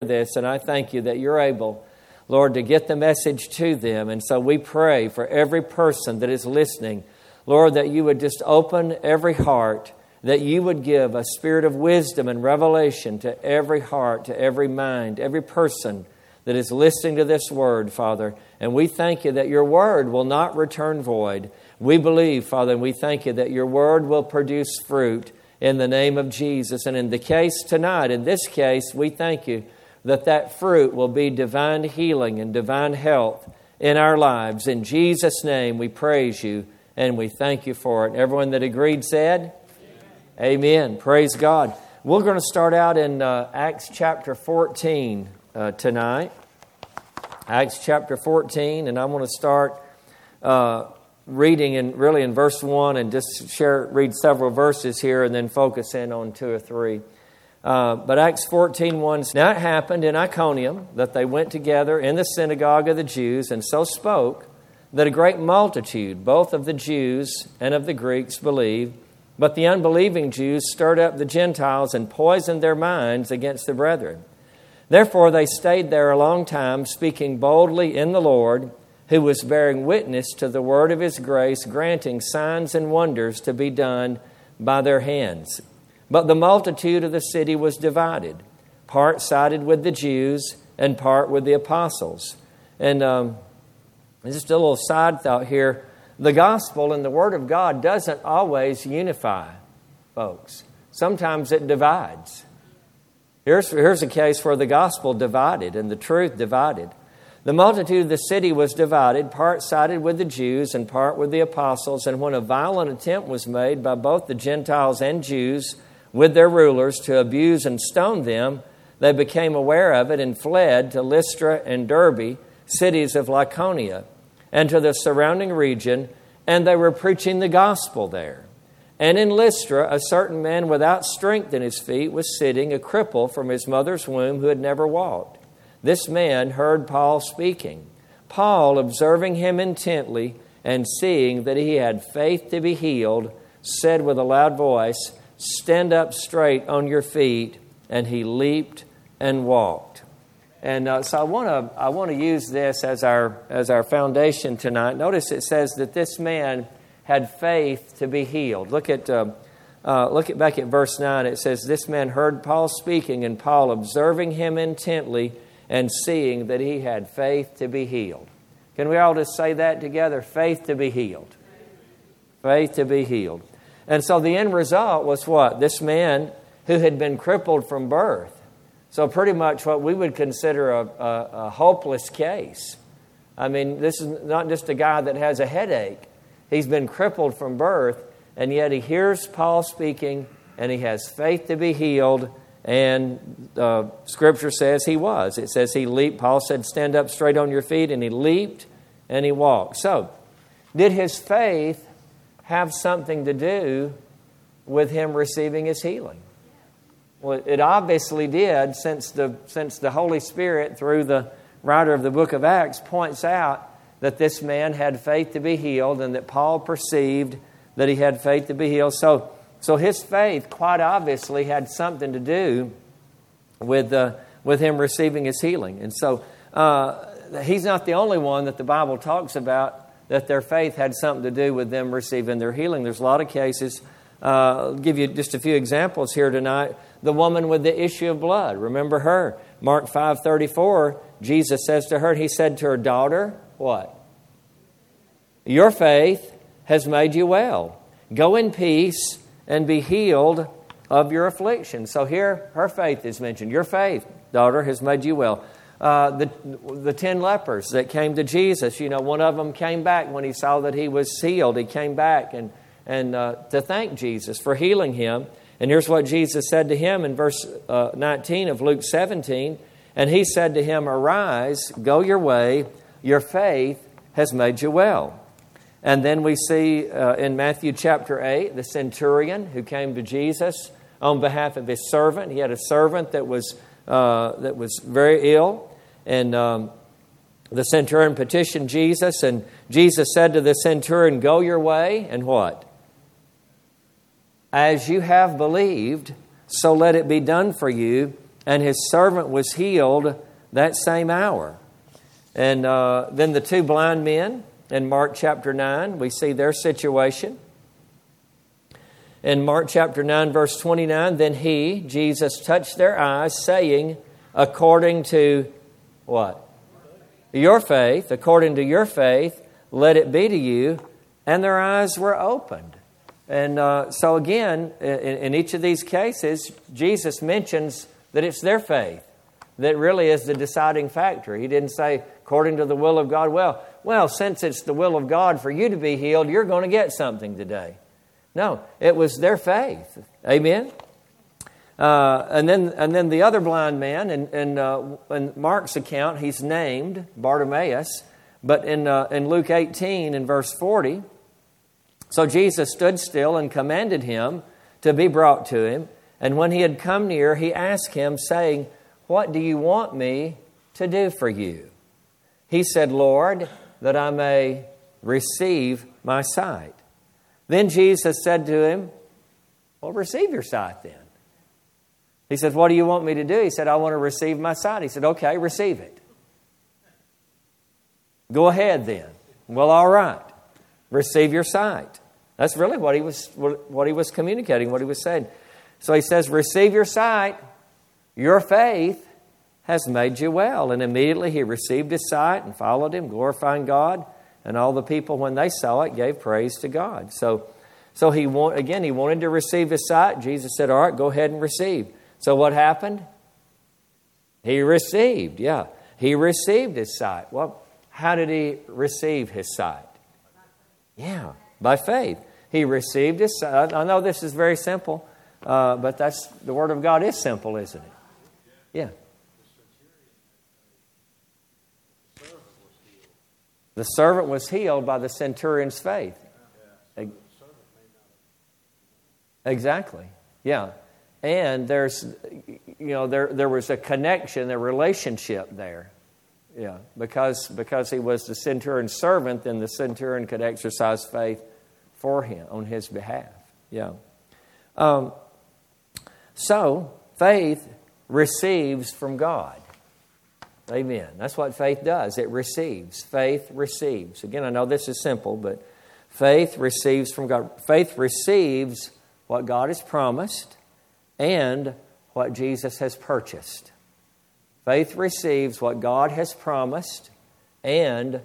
this, and I thank you that you're able, Lord, to get the message to them. And so we pray for every person that is listening, Lord, that you would just open every heart, that you would give a spirit of wisdom and revelation to every heart, to every mind, every person that is listening to this word, Father. And we thank you that your word will not return void. We believe, Father, and we thank you that your word will produce fruit in the name of Jesus. And in the case tonight, in this case, we thank you that that fruit will be divine healing and divine health in our lives. In Jesus' name, we praise you and we thank you for it. Everyone that agreed said, Amen. Amen. Praise God. We're going to start out in uh, Acts chapter 14 uh, tonight. Acts chapter 14, and I'm going to start uh, reading in really in verse 1 and just share read several verses here and then focus in on two or three. Uh, but Acts 14 1 Now it happened in Iconium that they went together in the synagogue of the Jews and so spoke that a great multitude, both of the Jews and of the Greeks, believed. But the unbelieving Jews stirred up the Gentiles and poisoned their minds against the brethren. Therefore they stayed there a long time, speaking boldly in the Lord, who was bearing witness to the word of his grace, granting signs and wonders to be done by their hands. But the multitude of the city was divided. Part sided with the Jews and part with the apostles. And um, just a little side thought here the gospel and the Word of God doesn't always unify folks, sometimes it divides. Here's, here's a case where the gospel divided and the truth divided. The multitude of the city was divided, part sided with the Jews and part with the apostles. And when a violent attempt was made by both the Gentiles and Jews with their rulers to abuse and stone them, they became aware of it and fled to Lystra and Derbe, cities of Lycaonia, and to the surrounding region, and they were preaching the gospel there. And in Lystra, a certain man without strength in his feet was sitting, a cripple from his mother's womb, who had never walked. This man heard Paul speaking. Paul, observing him intently and seeing that he had faith to be healed, said with a loud voice, Stand up straight on your feet. And he leaped and walked. And uh, so I want to I want to use this as our as our foundation tonight. Notice it says that this man had faith to be healed. Look at uh, uh, look at back at verse nine. It says this man heard Paul speaking, and Paul observing him intently and seeing that he had faith to be healed. Can we all just say that together? Faith to be healed. Faith to be healed. And so the end result was what? This man who had been crippled from birth. So, pretty much what we would consider a, a, a hopeless case. I mean, this is not just a guy that has a headache, he's been crippled from birth, and yet he hears Paul speaking and he has faith to be healed. And uh, scripture says he was. It says he leaped. Paul said, Stand up straight on your feet. And he leaped and he walked. So, did his faith have something to do with him receiving his healing? Well, it obviously did, since the, since the Holy Spirit, through the writer of the book of Acts, points out that this man had faith to be healed and that Paul perceived that he had faith to be healed. So, so his faith, quite obviously, had something to do with, uh, with him receiving his healing. And so uh, he's not the only one that the Bible talks about that their faith had something to do with them receiving their healing. There's a lot of cases. Uh, I'll give you just a few examples here tonight. The woman with the issue of blood, remember her? Mark 5:34, Jesus says to her, he said to her daughter, what? Your faith has made you well. Go in peace and be healed of your affliction. So here her faith is mentioned. Your faith, daughter, has made you well. Uh, the, the ten lepers that came to Jesus, you know, one of them came back when he saw that he was healed. He came back and, and uh, to thank Jesus for healing him. And here's what Jesus said to him in verse uh, 19 of Luke 17. And he said to him, Arise, go your way, your faith has made you well. And then we see uh, in Matthew chapter 8 the centurion who came to Jesus on behalf of his servant. He had a servant that was, uh, that was very ill. And um, the centurion petitioned Jesus, and Jesus said to the centurion, Go your way, and what? As you have believed, so let it be done for you. and his servant was healed that same hour. And uh, then the two blind men in Mark chapter 9, we see their situation. In Mark chapter 9, verse 29, then he, Jesus, touched their eyes, saying, according to what? Your faith, according to your faith, let it be to you. And their eyes were opened. And uh, so, again, in, in each of these cases, Jesus mentions that it's their faith that really is the deciding factor. He didn't say, according to the will of God, well, well, since it's the will of God for you to be healed, you're going to get something today. No, it was their faith. Amen? Uh, and, then, and then the other blind man, in, in, uh, in Mark's account, he's named Bartimaeus. But in, uh, in Luke 18, in verse 40, so Jesus stood still and commanded him to be brought to him. And when he had come near, he asked him, saying, What do you want me to do for you? He said, Lord, that I may receive my sight. Then Jesus said to him, Well, receive your sight then. He said, What do you want me to do? He said, I want to receive my sight. He said, Okay, receive it. Go ahead then. Well, all right. Receive your sight. That's really what he was what he was communicating, what he was saying. So he says, Receive your sight. Your faith has made you well. And immediately he received his sight and followed him, glorifying God. And all the people, when they saw it, gave praise to God. So, so he want, again, he wanted to receive his sight. Jesus said, All right, go ahead and receive. So what happened? He received, yeah. He received his sight. Well, how did he receive his sight? Yeah, by faith. He received his sight. I know this is very simple, uh, but that's the Word of God is simple, isn't it? Yeah. The servant was healed by the centurion's faith. Exactly. Yeah and there's you know there there was a connection a relationship there. Yeah because because he was the centurion's servant then the centurion could exercise faith for him on his behalf. Yeah. Um, so faith receives from god. Amen. That's what faith does. It receives. Faith receives. Again i know this is simple but faith receives from god. Faith receives what god has promised and what Jesus has purchased. Faith receives what God has promised and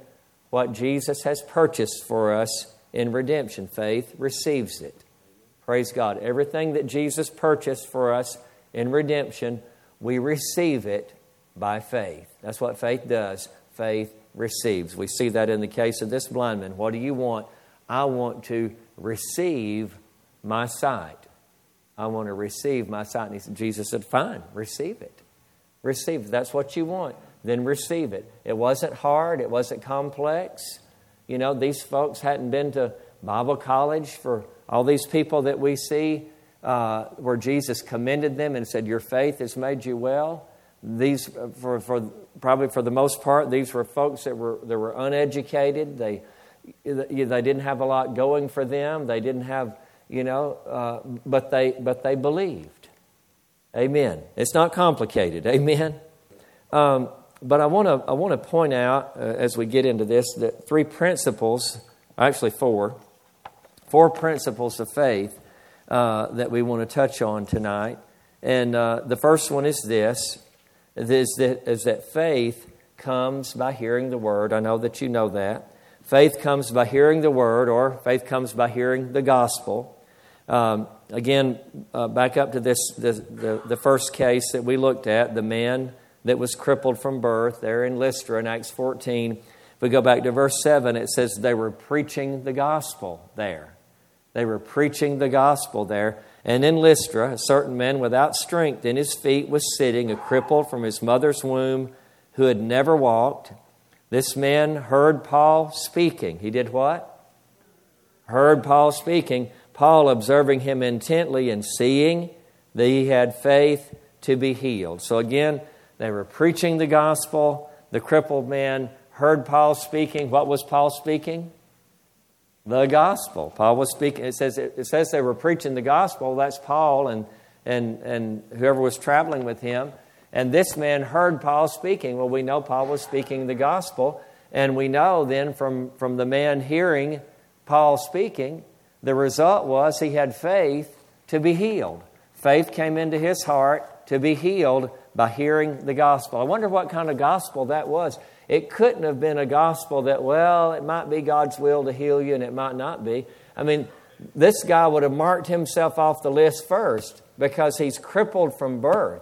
what Jesus has purchased for us in redemption. Faith receives it. Praise God. Everything that Jesus purchased for us in redemption, we receive it by faith. That's what faith does. Faith receives. We see that in the case of this blind man. What do you want? I want to receive my sight. I want to receive my sight. And said, Jesus said, Fine, receive it. Receive it. That's what you want. Then receive it. It wasn't hard, it wasn't complex. You know, these folks hadn't been to Bible college for all these people that we see uh, where Jesus commended them and said, Your faith has made you well. These, for, for probably for the most part, these were folks that were, that were uneducated. They, they didn't have a lot going for them. They didn't have you know, uh, but, they, but they believed. Amen. It's not complicated. Amen. Um, but I want to I want to point out uh, as we get into this that three principles, actually four, four principles of faith uh, that we want to touch on tonight. And uh, the first one is this: is that, is that faith comes by hearing the word. I know that you know that. Faith comes by hearing the word, or faith comes by hearing the gospel. Um, again, uh, back up to this the, the, the, first case that we looked at, the man that was crippled from birth there in Lystra in Acts 14. If we go back to verse 7, it says they were preaching the gospel there. They were preaching the gospel there. And in Lystra, a certain man without strength in his feet was sitting, a cripple from his mother's womb, who had never walked. This man heard Paul speaking. He did what? Heard Paul speaking. Paul, observing him intently and seeing that he had faith to be healed. So again, they were preaching the gospel. The crippled man heard Paul speaking. What was Paul speaking? The gospel. Paul was speaking. It says, it says they were preaching the gospel. That's Paul and, and, and whoever was traveling with him. And this man heard Paul speaking. Well, we know Paul was speaking the gospel. And we know then from, from the man hearing Paul speaking, the result was he had faith to be healed. Faith came into his heart to be healed by hearing the gospel. I wonder what kind of gospel that was. It couldn't have been a gospel that, well, it might be God's will to heal you and it might not be. I mean, this guy would have marked himself off the list first because he's crippled from birth.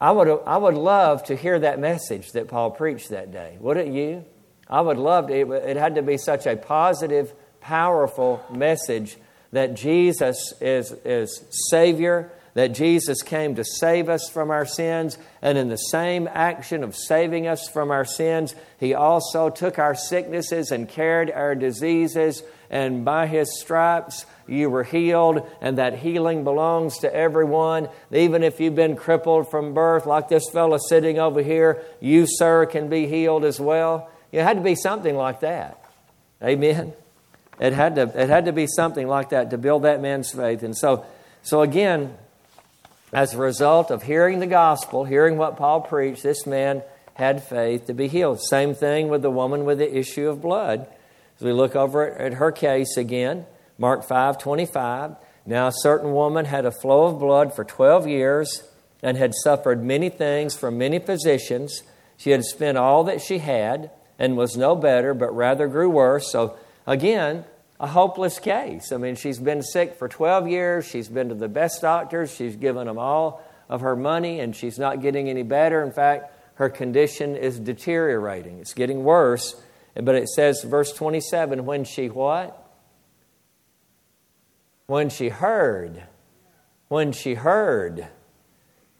I would, I would love to hear that message that Paul preached that day. Wouldn't you? I would love to. It, it had to be such a positive, powerful message that Jesus is, is Savior, that Jesus came to save us from our sins, and in the same action of saving us from our sins, He also took our sicknesses and carried our diseases, and by His stripes, you were healed, and that healing belongs to everyone. Even if you've been crippled from birth, like this fellow sitting over here, you, sir, can be healed as well. It had to be something like that. Amen. It had to, it had to be something like that to build that man's faith. And so, so again, as a result of hearing the gospel, hearing what Paul preached, this man had faith to be healed. Same thing with the woman with the issue of blood. As we look over at her case again, Mark 5 25. Now, a certain woman had a flow of blood for 12 years and had suffered many things from many physicians. She had spent all that she had and was no better, but rather grew worse. So, again, a hopeless case. I mean, she's been sick for 12 years. She's been to the best doctors. She's given them all of her money, and she's not getting any better. In fact, her condition is deteriorating. It's getting worse. But it says, verse 27, when she what? When she heard. When she heard.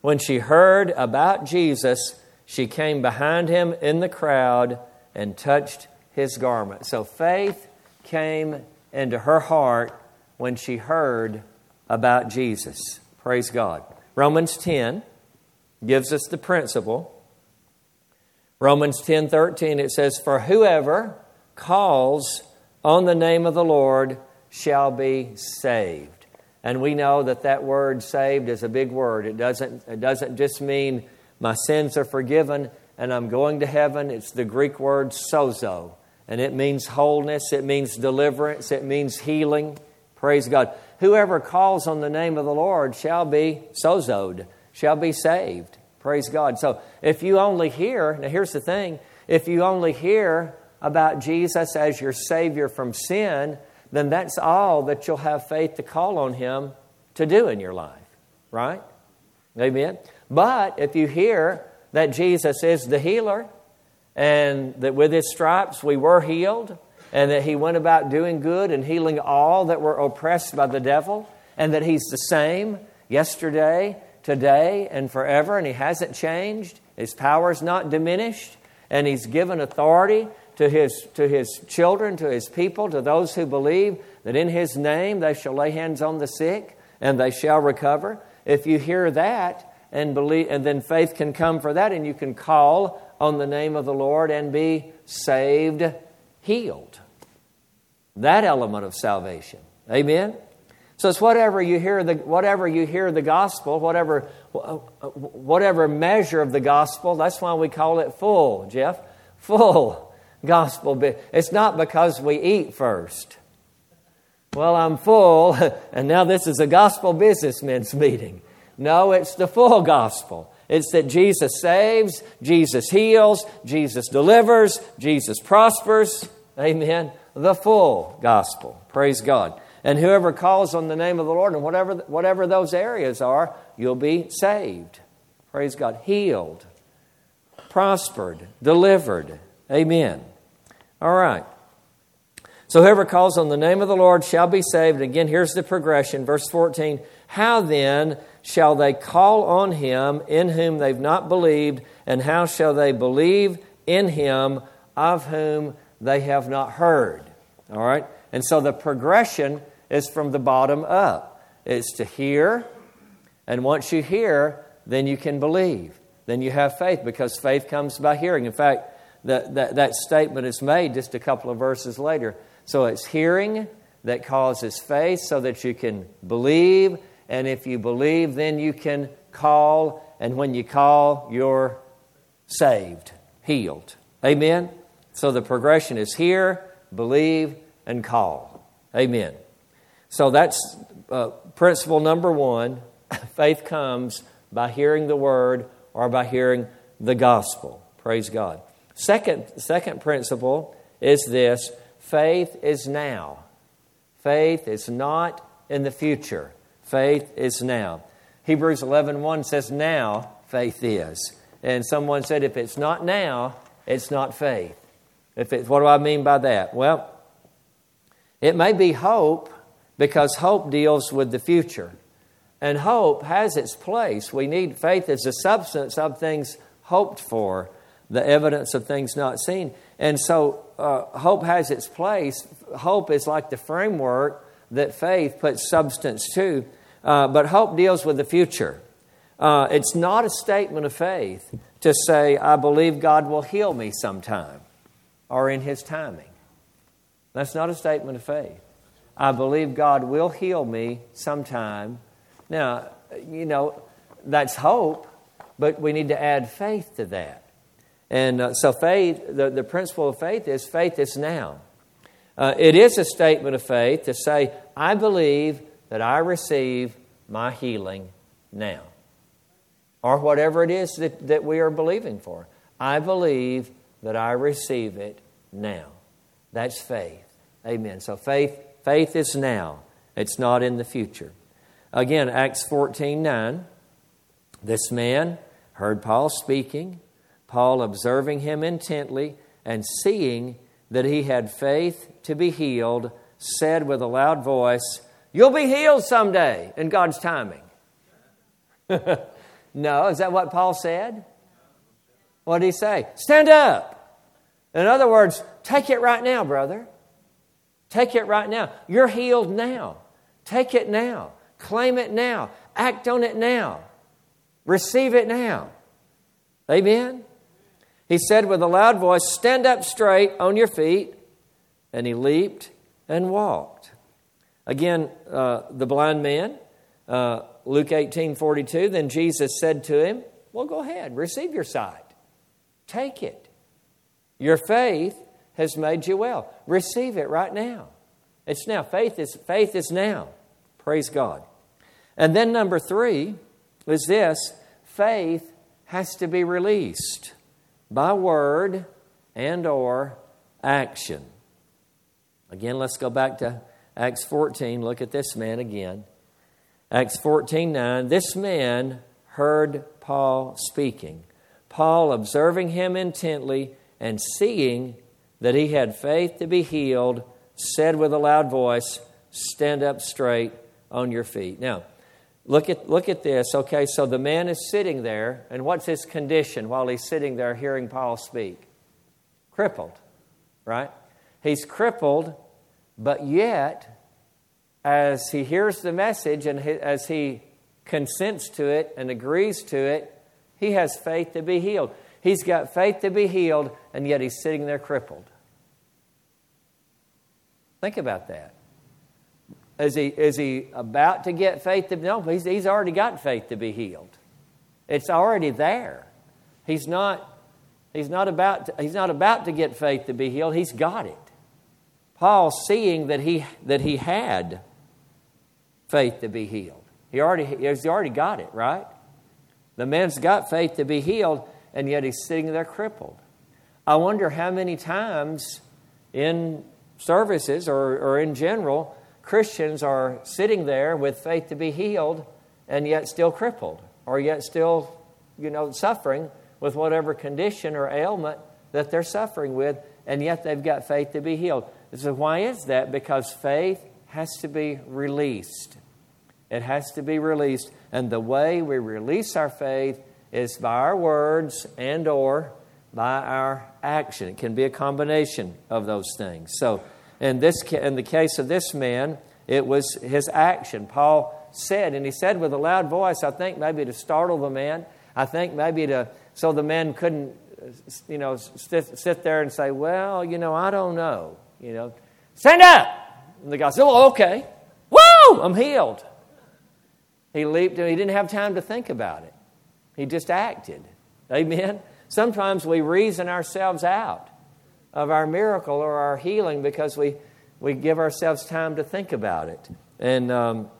When she heard about Jesus, she came behind him in the crowd and touched his garment. So faith came into her heart when she heard about Jesus. Praise God. Romans 10 gives us the principle. Romans 10:13 it says for whoever calls on the name of the Lord shall be saved. And we know that that word saved is a big word. It doesn't it doesn't just mean my sins are forgiven and I'm going to heaven. It's the Greek word sozo, and it means wholeness, it means deliverance, it means healing. Praise God. Whoever calls on the name of the Lord shall be sozoed, shall be saved. Praise God. So if you only hear, now here's the thing if you only hear about Jesus as your Savior from sin, then that's all that you'll have faith to call on Him to do in your life, right? Amen. But if you hear that Jesus is the healer and that with his stripes we were healed and that he went about doing good and healing all that were oppressed by the devil and that he's the same yesterday, today, and forever and he hasn't changed. His power is not diminished and he's given authority to his, to his children, to his people, to those who believe that in his name they shall lay hands on the sick and they shall recover. If you hear that, and believe and then faith can come for that and you can call on the name of the Lord and be saved, healed. That element of salvation. Amen. So it's whatever you hear the whatever you hear the gospel, whatever whatever measure of the gospel. That's why we call it full, Jeff. Full gospel. It's not because we eat first. Well, I'm full, and now this is a gospel businessmen's meeting. No, it's the full gospel. It's that Jesus saves, Jesus heals, Jesus delivers, Jesus prospers. Amen. The full gospel. Praise God. And whoever calls on the name of the Lord, and whatever, whatever those areas are, you'll be saved. Praise God. Healed, prospered, delivered. Amen. All right. So whoever calls on the name of the Lord shall be saved. Again, here's the progression. Verse 14. How then shall they call on him in whom they've not believed? And how shall they believe in him of whom they have not heard? All right? And so the progression is from the bottom up. It's to hear, and once you hear, then you can believe. Then you have faith because faith comes by hearing. In fact, that, that, that statement is made just a couple of verses later. So it's hearing that causes faith so that you can believe and if you believe, then you can call and when you call, you're saved, healed. Amen? So the progression is hear, believe, and call. Amen. So that's uh, principle number one. Faith comes by hearing the word or by hearing the gospel. Praise God. Second, second principle is this faith is now. Faith is not in the future. Faith is now. Hebrews 11.1 1 says, Now faith is. And someone said, if it's not now, it's not faith. If it, what do I mean by that? Well, it may be hope because hope deals with the future. And hope has its place. We need faith as the substance of things hoped for, the evidence of things not seen. And so uh, hope has its place. Hope is like the framework that faith puts substance to. Uh, but hope deals with the future. Uh, it's not a statement of faith to say, I believe God will heal me sometime or in His timing. That's not a statement of faith. I believe God will heal me sometime. Now, you know, that's hope, but we need to add faith to that. And uh, so, faith, the, the principle of faith is faith is now. Uh, it is a statement of faith to say, I believe that I receive my healing now. Or whatever it is that, that we are believing for. I believe that I receive it now. That's faith. Amen. So faith, faith is now. It's not in the future. Again, Acts 14 9. This man heard Paul speaking, Paul observing him intently, and seeing that he had faith to be healed, said with a loud voice, You'll be healed someday in God's timing. no, is that what Paul said? What did he say? Stand up. In other words, take it right now, brother. Take it right now. You're healed now. Take it now. Claim it now. Act on it now. Receive it now. Amen? He said with a loud voice, Stand up straight on your feet. And he leaped and walked. Again, uh, the blind man, uh, Luke 18 42, then Jesus said to him, Well, go ahead, receive your sight. Take it. Your faith has made you well. Receive it right now. It's now. Faith is, faith is now. Praise God. And then number three is this faith has to be released by word and or action. Again, let's go back to Acts 14. Look at this man again. Acts 14 9. This man heard Paul speaking. Paul, observing him intently and seeing that he had faith to be healed, said with a loud voice, Stand up straight on your feet. Now, look at, look at this. Okay, so the man is sitting there, and what's his condition while he's sitting there hearing Paul speak? Crippled, right? He's crippled, but yet, as he hears the message and as he consents to it and agrees to it, he has faith to be healed. He's got faith to be healed, and yet he's sitting there crippled. Think about that. Is he, is he about to get faith to no? He's, he's already got faith to be healed. It's already there. He's not, he's not about to, he's not about to get faith to be healed. He's got it. Paul seeing that he that he had faith to be healed. He already he's already got it, right? The man's got faith to be healed, and yet he's sitting there crippled. I wonder how many times in services or, or in general, Christians are sitting there with faith to be healed and yet still crippled or yet still, you know, suffering with whatever condition or ailment that they're suffering with, and yet they've got faith to be healed. So, why is that? Because faith has to be released. It has to be released. And the way we release our faith is by our words and or by our action. It can be a combination of those things. So, in, this, in the case of this man, it was his action. Paul said, and he said with a loud voice, I think maybe to startle the man, I think maybe to, so the man couldn't, you know, sit, sit there and say, well, you know, I don't know, you know, stand up. And the guy said, Well, okay. Woo, I'm healed. He leaped and he didn't have time to think about it. He just acted. Amen? Sometimes we reason ourselves out of our miracle or our healing because we, we give ourselves time to think about it. And um,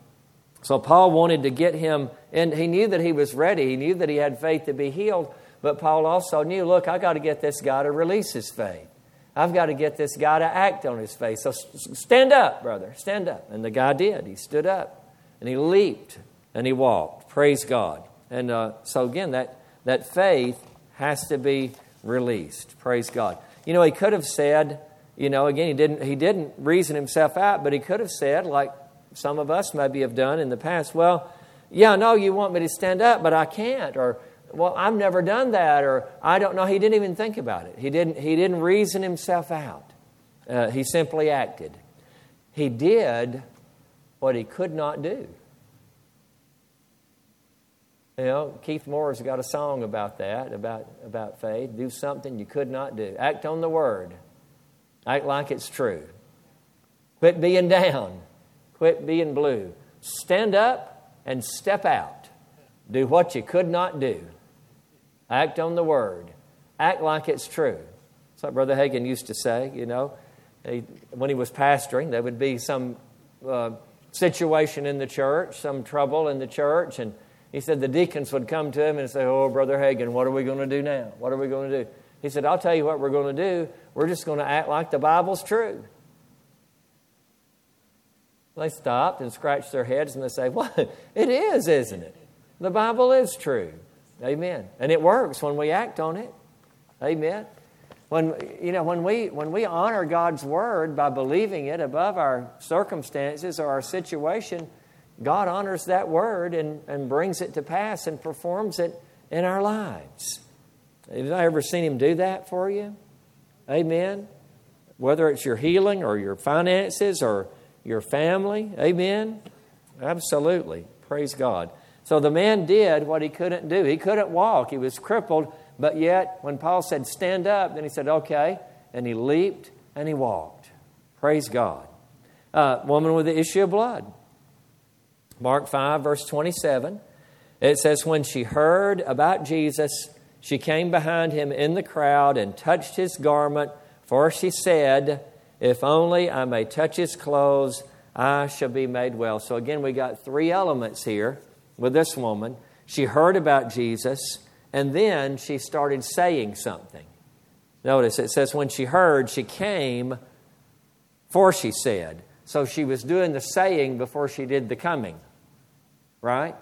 so Paul wanted to get him, and he knew that he was ready. He knew that he had faith to be healed. But Paul also knew look, I got to get this guy to release his faith. I've got to get this guy to act on his faith. So stand up, brother. Stand up. And the guy did. He stood up and he leaped and he walked. Praise God. And uh, so, again, that, that faith has to be released. Praise God. You know, he could have said, you know, again, he didn't, he didn't reason himself out, but he could have said, like some of us maybe have done in the past, well, yeah, no, you want me to stand up, but I can't. Or, well, I've never done that. Or, I don't know. He didn't even think about it. He didn't, he didn't reason himself out. Uh, he simply acted. He did what he could not do. You know, Keith Moore's got a song about that, about, about faith. Do something you could not do. Act on the word. Act like it's true. Quit being down. Quit being blue. Stand up and step out. Do what you could not do. Act on the word. Act like it's true. That's what Brother Hagin used to say, you know. He, when he was pastoring, there would be some uh, situation in the church, some trouble in the church, and he said the deacons would come to him and say, Oh, Brother Hagin, what are we going to do now? What are we going to do? He said, I'll tell you what we're going to do. We're just going to act like the Bible's true. They stopped and scratched their heads and they say? Well, it is, isn't it? The Bible is true. Amen. And it works when we act on it. Amen. When, you know, when, we, when we honor God's word by believing it above our circumstances or our situation, God honors that word and, and brings it to pass and performs it in our lives. Have I ever seen Him do that for you? Amen. Whether it's your healing or your finances or your family. Amen. Absolutely. Praise God. So the man did what he couldn't do. He couldn't walk, he was crippled, but yet when Paul said, Stand up, then he said, Okay. And he leaped and he walked. Praise God. Uh, woman with the issue of blood. Mark 5, verse 27, it says, When she heard about Jesus, she came behind him in the crowd and touched his garment, for she said, If only I may touch his clothes, I shall be made well. So again, we got three elements here with this woman. She heard about Jesus, and then she started saying something. Notice it says, When she heard, she came, for she said. So she was doing the saying before she did the coming right?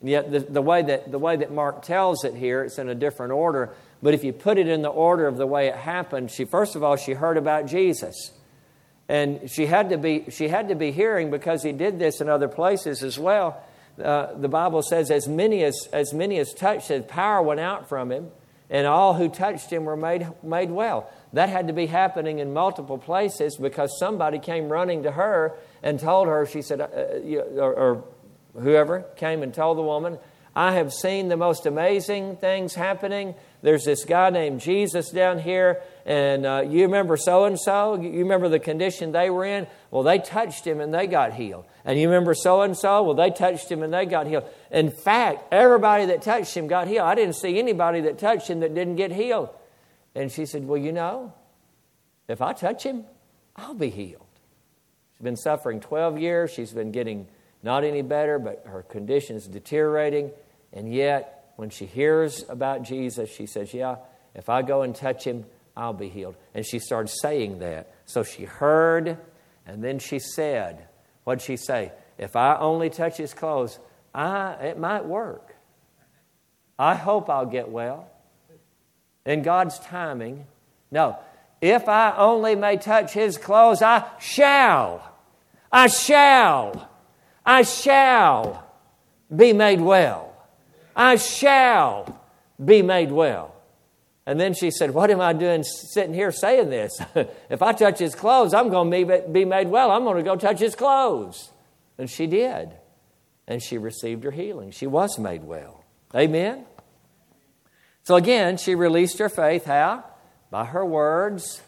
And yet, the, the, way that, the way that Mark tells it here, it's in a different order. But if you put it in the order of the way it happened, she first of all she heard about Jesus, and she had to be she had to be hearing because he did this in other places as well. Uh, the Bible says, as many as as many as touched him, power went out from him, and all who touched him were made made well. That had to be happening in multiple places because somebody came running to her and told her. She said, uh, uh or, or whoever came and told the woman, I have seen the most amazing things happening. There's this guy named Jesus down here, and uh, you remember so and so? You remember the condition they were in? Well, they touched him and they got healed. And you remember so and so? Well, they touched him and they got healed. In fact, everybody that touched him got healed. I didn't see anybody that touched him that didn't get healed. And she said, Well, you know, if I touch him, I'll be healed. She's been suffering 12 years. She's been getting not any better, but her condition is deteriorating. And yet, when she hears about Jesus, she says, Yeah, if I go and touch him, I'll be healed. And she started saying that. So she heard, and then she said, What'd she say? If I only touch his clothes, I, it might work. I hope I'll get well. In God's timing, no. If I only may touch his clothes, I shall. I shall. I shall be made well. I shall be made well. And then she said, What am I doing sitting here saying this? if I touch his clothes, I'm going to be made well. I'm going to go touch his clothes. And she did. And she received her healing. She was made well. Amen? So again, she released her faith. How? By her words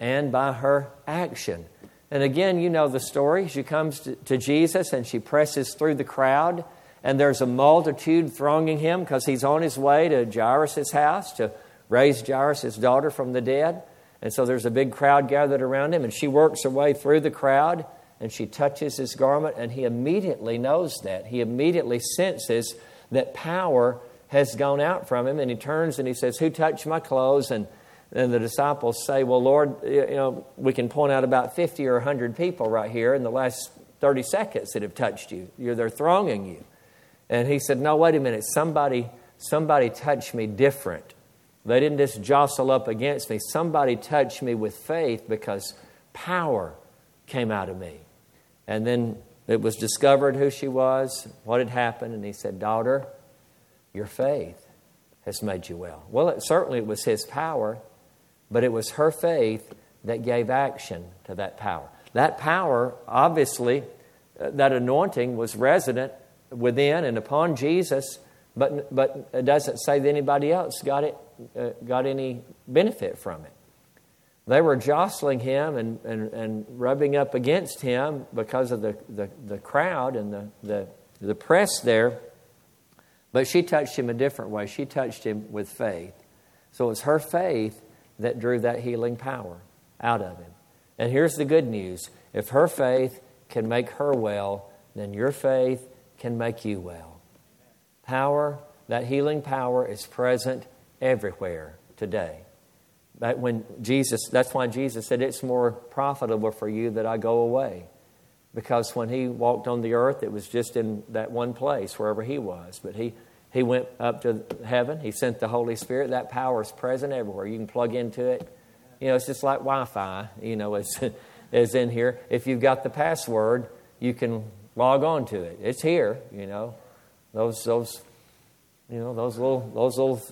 and by her action. And again, you know the story. She comes to, to Jesus and she presses through the crowd and there's a multitude thronging him because he's on his way to Jairus' house to raise Jairus' daughter from the dead. And so there's a big crowd gathered around him, and she works her way through the crowd and she touches his garment, and he immediately knows that. He immediately senses that power has gone out from him, and he turns and he says, Who touched my clothes? And and the disciples say, Well, Lord, you know, we can point out about 50 or 100 people right here in the last 30 seconds that have touched you. You're, they're thronging you. And he said, No, wait a minute. Somebody, somebody touched me different. They didn't just jostle up against me. Somebody touched me with faith because power came out of me. And then it was discovered who she was, what had happened, and he said, Daughter, your faith has made you well. Well, it, certainly it was his power, but it was her faith that gave action to that power. That power, obviously, uh, that anointing was resident within and upon Jesus, but, but it doesn't say that anybody else got, it, uh, got any benefit from it. They were jostling him and, and, and rubbing up against him because of the, the, the crowd and the, the, the press there. But she touched him a different way. She touched him with faith. So it was her faith that drew that healing power out of him. And here's the good news if her faith can make her well, then your faith can make you well. Power, that healing power is present everywhere today. That when Jesus, that's why Jesus said it's more profitable for you that I go away. Because when he walked on the earth, it was just in that one place, wherever he was. But he he went up to heaven. He sent the Holy Spirit. That power is present everywhere. You can plug into it. You know, it's just like Wi Fi, you know, is, is in here. If you've got the password, you can log on to it. It's here, you know. Those, those, you know, those little, those little,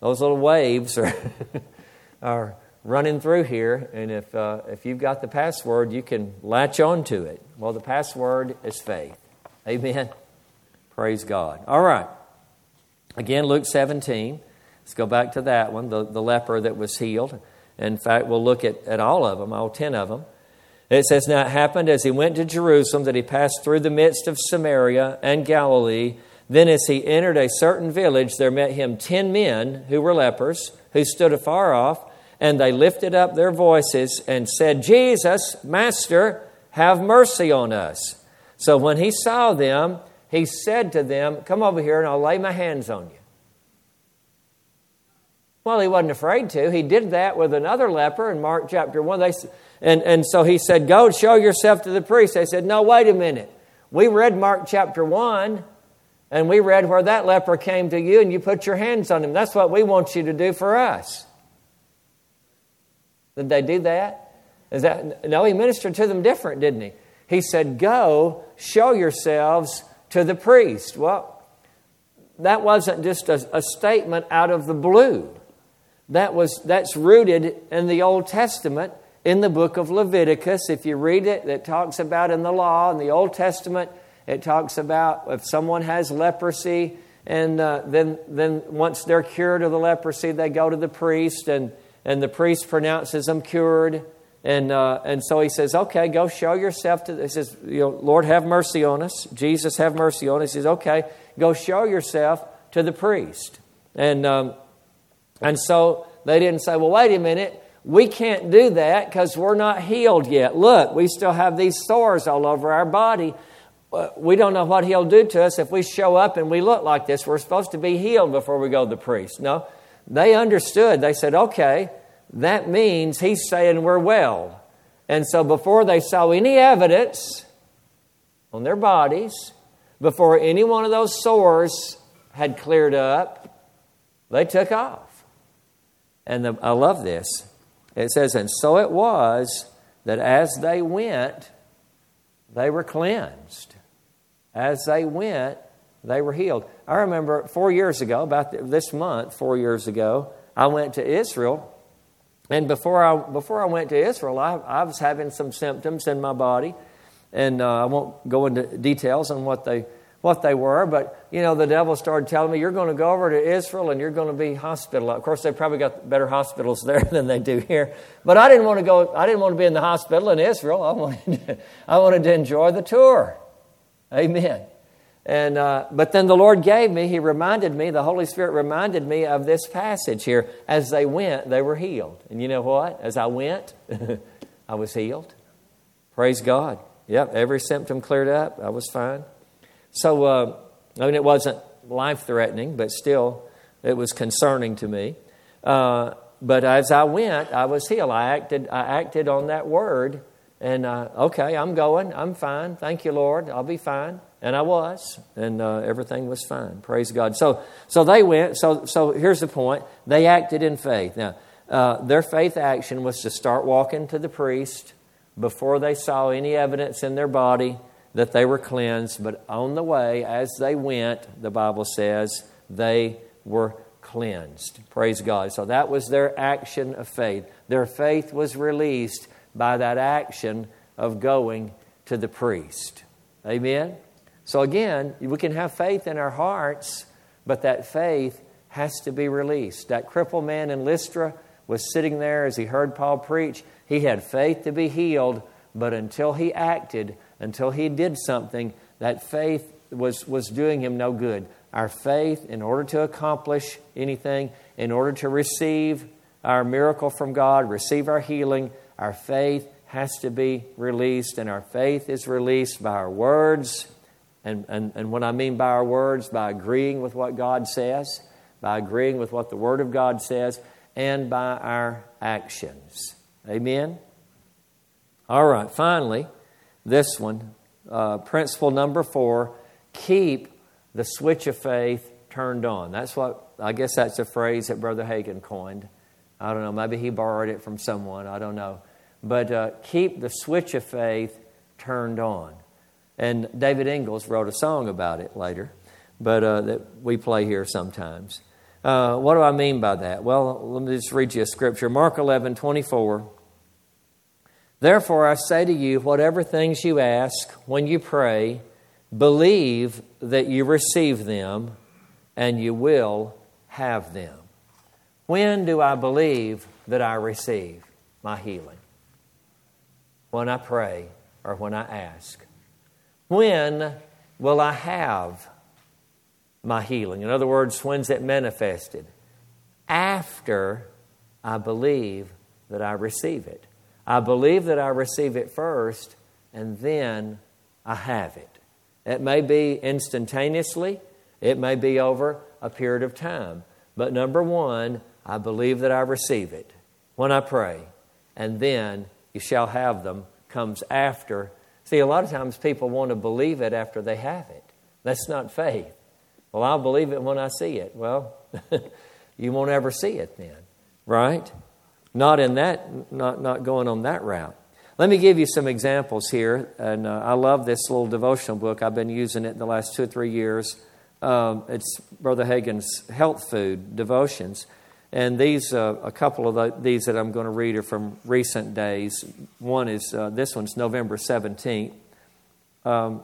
those little waves are, are running through here. And if, uh, if you've got the password, you can latch on to it. Well, the password is faith. Amen. Praise God. All right. Again, Luke 17. Let's go back to that one, the, the leper that was healed. In fact, we'll look at, at all of them, all ten of them. It says, Now it happened as he went to Jerusalem that he passed through the midst of Samaria and Galilee. Then, as he entered a certain village, there met him ten men who were lepers, who stood afar off, and they lifted up their voices and said, Jesus, Master, have mercy on us. So when he saw them, he said to them, Come over here and I'll lay my hands on you. Well, he wasn't afraid to. He did that with another leper in Mark chapter 1. They, and, and so he said, Go and show yourself to the priest. They said, No, wait a minute. We read Mark chapter 1, and we read where that leper came to you and you put your hands on him. That's what we want you to do for us. Did they do that? Is that no, he ministered to them different, didn't he? He said, Go, show yourselves to the priest. Well, that wasn't just a, a statement out of the blue. That was, that's rooted in the Old Testament in the book of Leviticus. If you read it, it talks about in the law, in the Old Testament, it talks about if someone has leprosy, and uh, then, then once they're cured of the leprosy, they go to the priest, and, and the priest pronounces them cured. And, uh, and so he says, okay, go show yourself to, he says, you know, Lord, have mercy on us. Jesus, have mercy on us. He says, okay, go show yourself to the priest. And, um, and so they didn't say, well, wait a minute, we can't do that because we're not healed yet. Look, we still have these sores all over our body. Uh, we don't know what he'll do to us if we show up and we look like this. We're supposed to be healed before we go to the priest. No, they understood. They said, okay, that means he's saying we're well. And so before they saw any evidence on their bodies, before any one of those sores had cleared up, they took off. And the, I love this. It says, And so it was that as they went, they were cleansed. As they went, they were healed. I remember four years ago, about this month, four years ago, I went to Israel and before I, before I went to Israel, I, I was having some symptoms in my body. And uh, I won't go into details on what they, what they were, but you know, the devil started telling me, You're going to go over to Israel and you're going to be hospitalized. Of course, they probably got better hospitals there than they do here. But I didn't want to go, I didn't want to be in the hospital in Israel. I wanted to, I wanted to enjoy the tour. Amen. And, uh, but then the Lord gave me, He reminded me, the Holy Spirit reminded me of this passage here. As they went, they were healed. And you know what? As I went, I was healed. Praise God. Yep, every symptom cleared up. I was fine. So, uh, I mean, it wasn't life threatening, but still, it was concerning to me. Uh, but as I went, I was healed. I acted, I acted on that word, and uh, okay, I'm going. I'm fine. Thank you, Lord. I'll be fine. And I was, and uh, everything was fine. Praise God. So, so they went. So, so here's the point: they acted in faith. Now, uh, their faith action was to start walking to the priest before they saw any evidence in their body that they were cleansed. But on the way, as they went, the Bible says they were cleansed. Praise God. So that was their action of faith. Their faith was released by that action of going to the priest. Amen? So again, we can have faith in our hearts, but that faith has to be released. That crippled man in Lystra was sitting there as he heard Paul preach. He had faith to be healed, but until he acted, until he did something, that faith was, was doing him no good our faith in order to accomplish anything, in order to receive our miracle from God, receive our healing, our faith has to be released, and our faith is released by our words. And, and, and what I mean by our words, by agreeing with what God says, by agreeing with what the Word of God says, and by our actions. Amen? All right, finally, this one, uh, principle number four keep the switch of faith turned on. That's what, I guess that's a phrase that Brother Hagin coined. I don't know, maybe he borrowed it from someone, I don't know. But uh, keep the switch of faith turned on. And David Ingles wrote a song about it later, but uh, that we play here sometimes. Uh, what do I mean by that? Well, let me just read you a scripture. Mark 11, 24. Therefore, I say to you, whatever things you ask when you pray, Believe that you receive them and you will have them. When do I believe that I receive my healing? When I pray or when I ask. When will I have my healing? In other words, when's it manifested? After I believe that I receive it. I believe that I receive it first, and then I have it. It may be instantaneously, it may be over a period of time. But number one, I believe that I receive it when I pray, and then you shall have them comes after. See, a lot of times people want to believe it after they have it. That's not faith. Well, I'll believe it when I see it. Well, you won't ever see it then, right? Not in that, not, not going on that route. Let me give you some examples here. And uh, I love this little devotional book. I've been using it in the last two or three years. Um, it's Brother Hagin's Health Food Devotions. And these, uh, a couple of the, these that I'm going to read are from recent days. One is, uh, this one's November 17th. Um,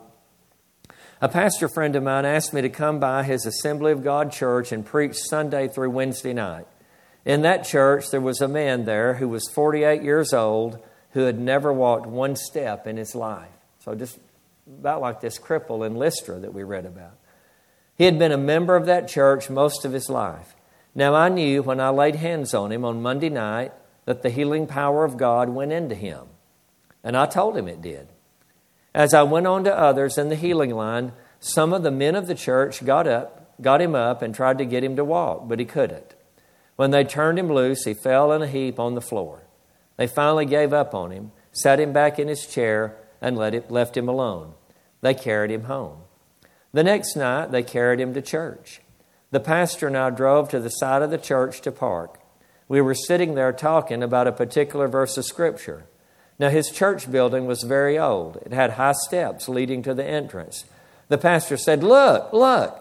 a pastor friend of mine asked me to come by his Assembly of God church and preach Sunday through Wednesday night. In that church, there was a man there who was 48 years old who had never walked one step in his life. So, just about like this cripple in Lystra that we read about. He had been a member of that church most of his life. Now, I knew when I laid hands on him on Monday night that the healing power of God went into him. And I told him it did. As I went on to others in the healing line, some of the men of the church got up, got him up, and tried to get him to walk, but he couldn't. When they turned him loose, he fell in a heap on the floor. They finally gave up on him, sat him back in his chair, and let it, left him alone. They carried him home. The next night, they carried him to church. The pastor and I drove to the side of the church to park. We were sitting there talking about a particular verse of Scripture. Now, his church building was very old, it had high steps leading to the entrance. The pastor said, Look, look.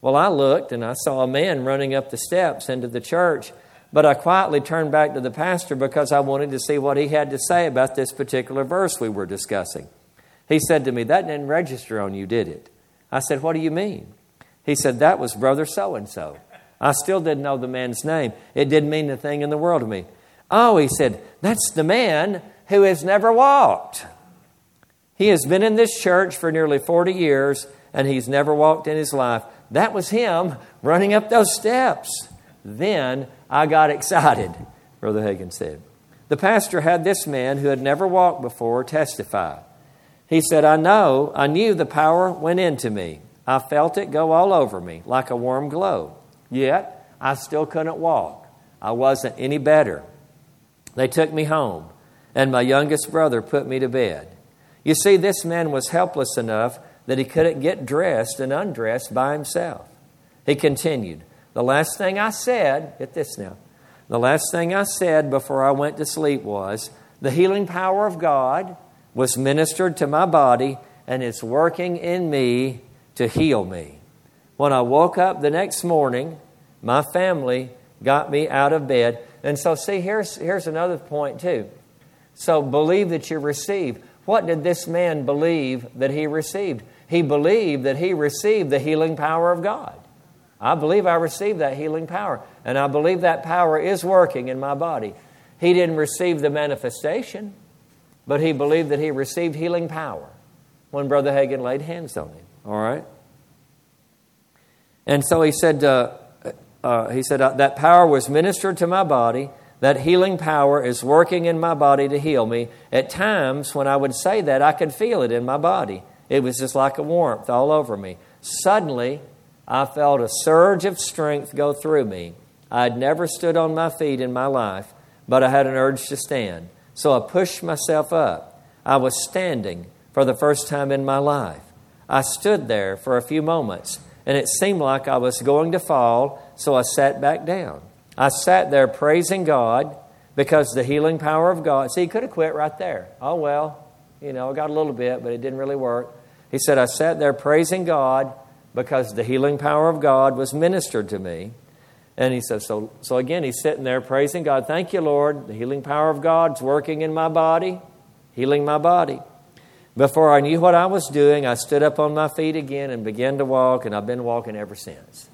Well, I looked and I saw a man running up the steps into the church but I quietly turned back to the pastor because I wanted to see what he had to say about this particular verse we were discussing. He said to me, That didn't register on you, did it? I said, What do you mean? He said, That was brother so and so. I still didn't know the man's name. It didn't mean a thing in the world to me. Oh, he said, That's the man who has never walked. He has been in this church for nearly 40 years and he's never walked in his life. That was him running up those steps. Then I got excited, Brother Hagin said. The pastor had this man who had never walked before testify. He said, I know, I knew the power went into me. I felt it go all over me like a warm glow. Yet, I still couldn't walk. I wasn't any better. They took me home, and my youngest brother put me to bed. You see, this man was helpless enough that he couldn't get dressed and undressed by himself. He continued, The last thing I said, get this now, the last thing I said before I went to sleep was, The healing power of God was ministered to my body and it's working in me to heal me. When I woke up the next morning, my family got me out of bed. And so, see, here's, here's another point, too. So, believe that you receive. What did this man believe that he received? He believed that he received the healing power of God. I believe I received that healing power, and I believe that power is working in my body. He didn't receive the manifestation, but he believed that he received healing power when Brother Hagin laid hands on him. All right? And so he said, uh, uh, he said, uh, that power was ministered to my body. That healing power is working in my body to heal me. At times, when I would say that, I could feel it in my body. It was just like a warmth all over me. Suddenly, I felt a surge of strength go through me. I had never stood on my feet in my life, but I had an urge to stand. So I pushed myself up. I was standing for the first time in my life. I stood there for a few moments, and it seemed like I was going to fall, so I sat back down. I sat there praising God because the healing power of God. See, he could have quit right there. Oh, well, you know, I got a little bit, but it didn't really work. He said, I sat there praising God because the healing power of God was ministered to me. And he says, so, so again, he's sitting there praising God. Thank you, Lord. The healing power of God's working in my body, healing my body. Before I knew what I was doing, I stood up on my feet again and began to walk, and I've been walking ever since.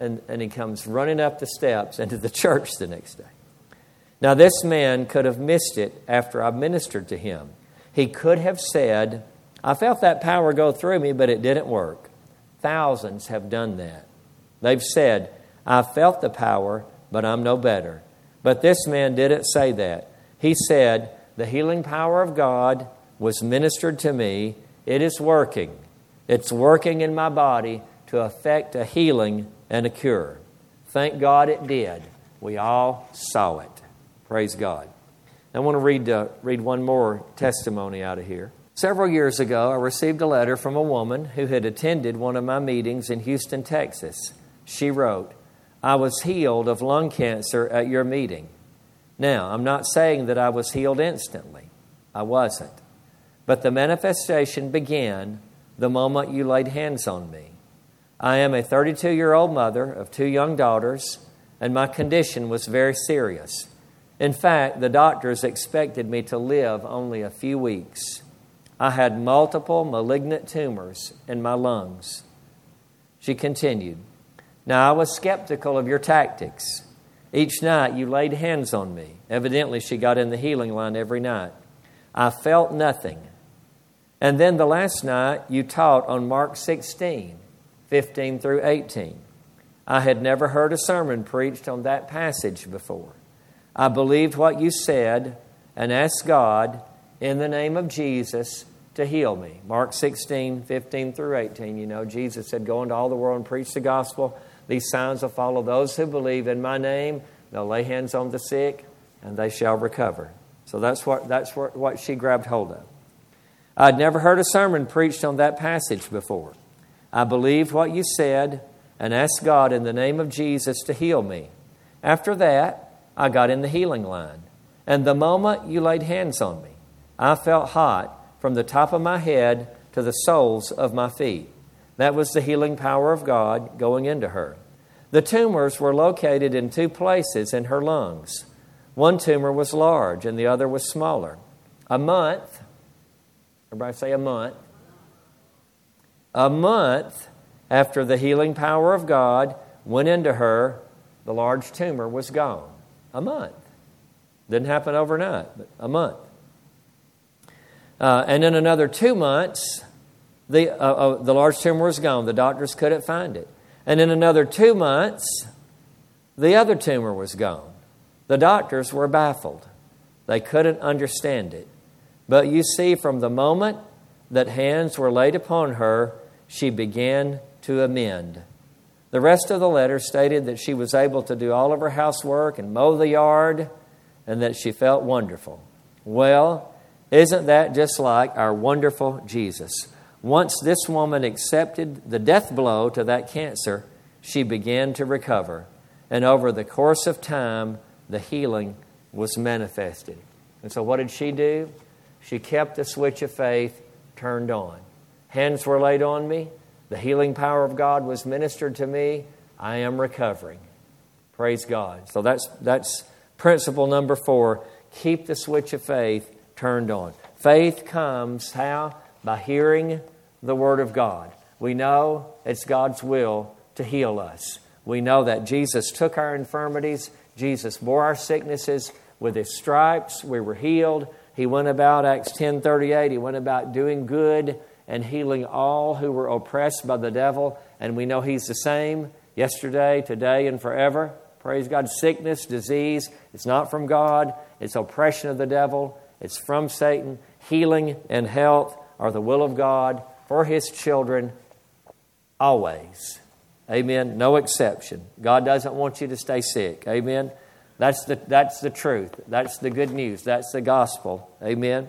And, and he comes running up the steps into the church the next day. Now, this man could have missed it after I ministered to him. He could have said, I felt that power go through me, but it didn't work. Thousands have done that. They've said, I felt the power, but I'm no better. But this man didn't say that. He said, The healing power of God was ministered to me. It is working. It's working in my body to effect a healing and a cure. Thank God it did. We all saw it. Praise God. I want to read, uh, read one more testimony out of here. Several years ago, I received a letter from a woman who had attended one of my meetings in Houston, Texas. She wrote, I was healed of lung cancer at your meeting. Now, I'm not saying that I was healed instantly. I wasn't. But the manifestation began the moment you laid hands on me. I am a 32 year old mother of two young daughters, and my condition was very serious. In fact, the doctors expected me to live only a few weeks. I had multiple malignant tumors in my lungs. She continued, Now I was skeptical of your tactics. Each night you laid hands on me. Evidently, she got in the healing line every night. I felt nothing. And then the last night you taught on Mark 16, 15 through 18. I had never heard a sermon preached on that passage before. I believed what you said and asked God in the name of Jesus to heal me. Mark 16, 15 through 18. You know, Jesus said, Go into all the world and preach the gospel. These signs will follow those who believe in my name. They'll lay hands on the sick and they shall recover. So that's what, that's what, what she grabbed hold of. I'd never heard a sermon preached on that passage before. I believed what you said and asked God in the name of Jesus to heal me. After that, I got in the healing line. And the moment you laid hands on me, I felt hot from the top of my head to the soles of my feet. That was the healing power of God going into her. The tumors were located in two places in her lungs. One tumor was large and the other was smaller. A month, everybody say a month. A month after the healing power of God went into her, the large tumor was gone. A month. Didn't happen overnight, but a month. Uh, and in another two months, the, uh, uh, the large tumor was gone. The doctors couldn't find it. And in another two months, the other tumor was gone. The doctors were baffled. They couldn't understand it. But you see, from the moment that hands were laid upon her, she began to amend. The rest of the letter stated that she was able to do all of her housework and mow the yard and that she felt wonderful. Well, isn't that just like our wonderful Jesus? Once this woman accepted the death blow to that cancer, she began to recover. And over the course of time, the healing was manifested. And so, what did she do? She kept the switch of faith turned on. Hands were laid on me. The healing power of God was ministered to me. I am recovering. Praise God. So that's, that's principle number four. Keep the switch of faith turned on. Faith comes how? By hearing the Word of God. We know it's God's will to heal us. We know that Jesus took our infirmities, Jesus bore our sicknesses. With his stripes, we were healed. He went about, Acts 10 38, he went about doing good and healing all who were oppressed by the devil. And we know he's the same yesterday, today, and forever. Praise God. Sickness, disease, it's not from God, it's oppression of the devil, it's from Satan. Healing and health are the will of God for his children always. Amen. No exception. God doesn't want you to stay sick. Amen. That's the, that's the truth. That's the good news. That's the gospel. Amen.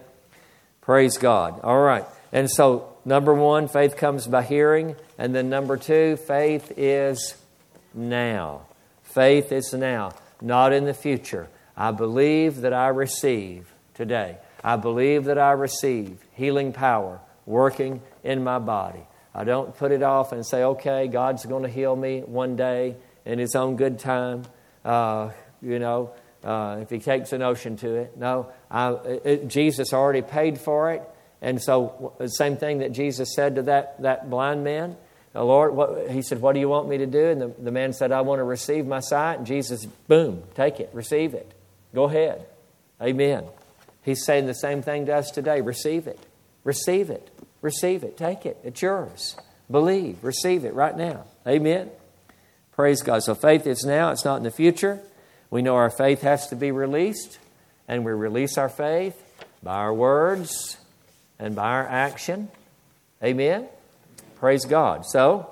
Praise God. All right. And so, number one, faith comes by hearing. And then number two, faith is now. Faith is now, not in the future. I believe that I receive today. I believe that I receive healing power working in my body. I don't put it off and say, okay, God's going to heal me one day in His own good time. Uh, you know, uh, if he takes a notion to it. No, I, it, Jesus already paid for it. And so, the same thing that Jesus said to that, that blind man, the Lord, what, he said, What do you want me to do? And the, the man said, I want to receive my sight. And Jesus, boom, take it, receive it. Go ahead. Amen. He's saying the same thing to us today receive it, receive it, receive it, take it. It's yours. Believe, receive it right now. Amen. Praise God. So, faith is now, it's not in the future. We know our faith has to be released, and we release our faith by our words and by our action. Amen? Praise God. So,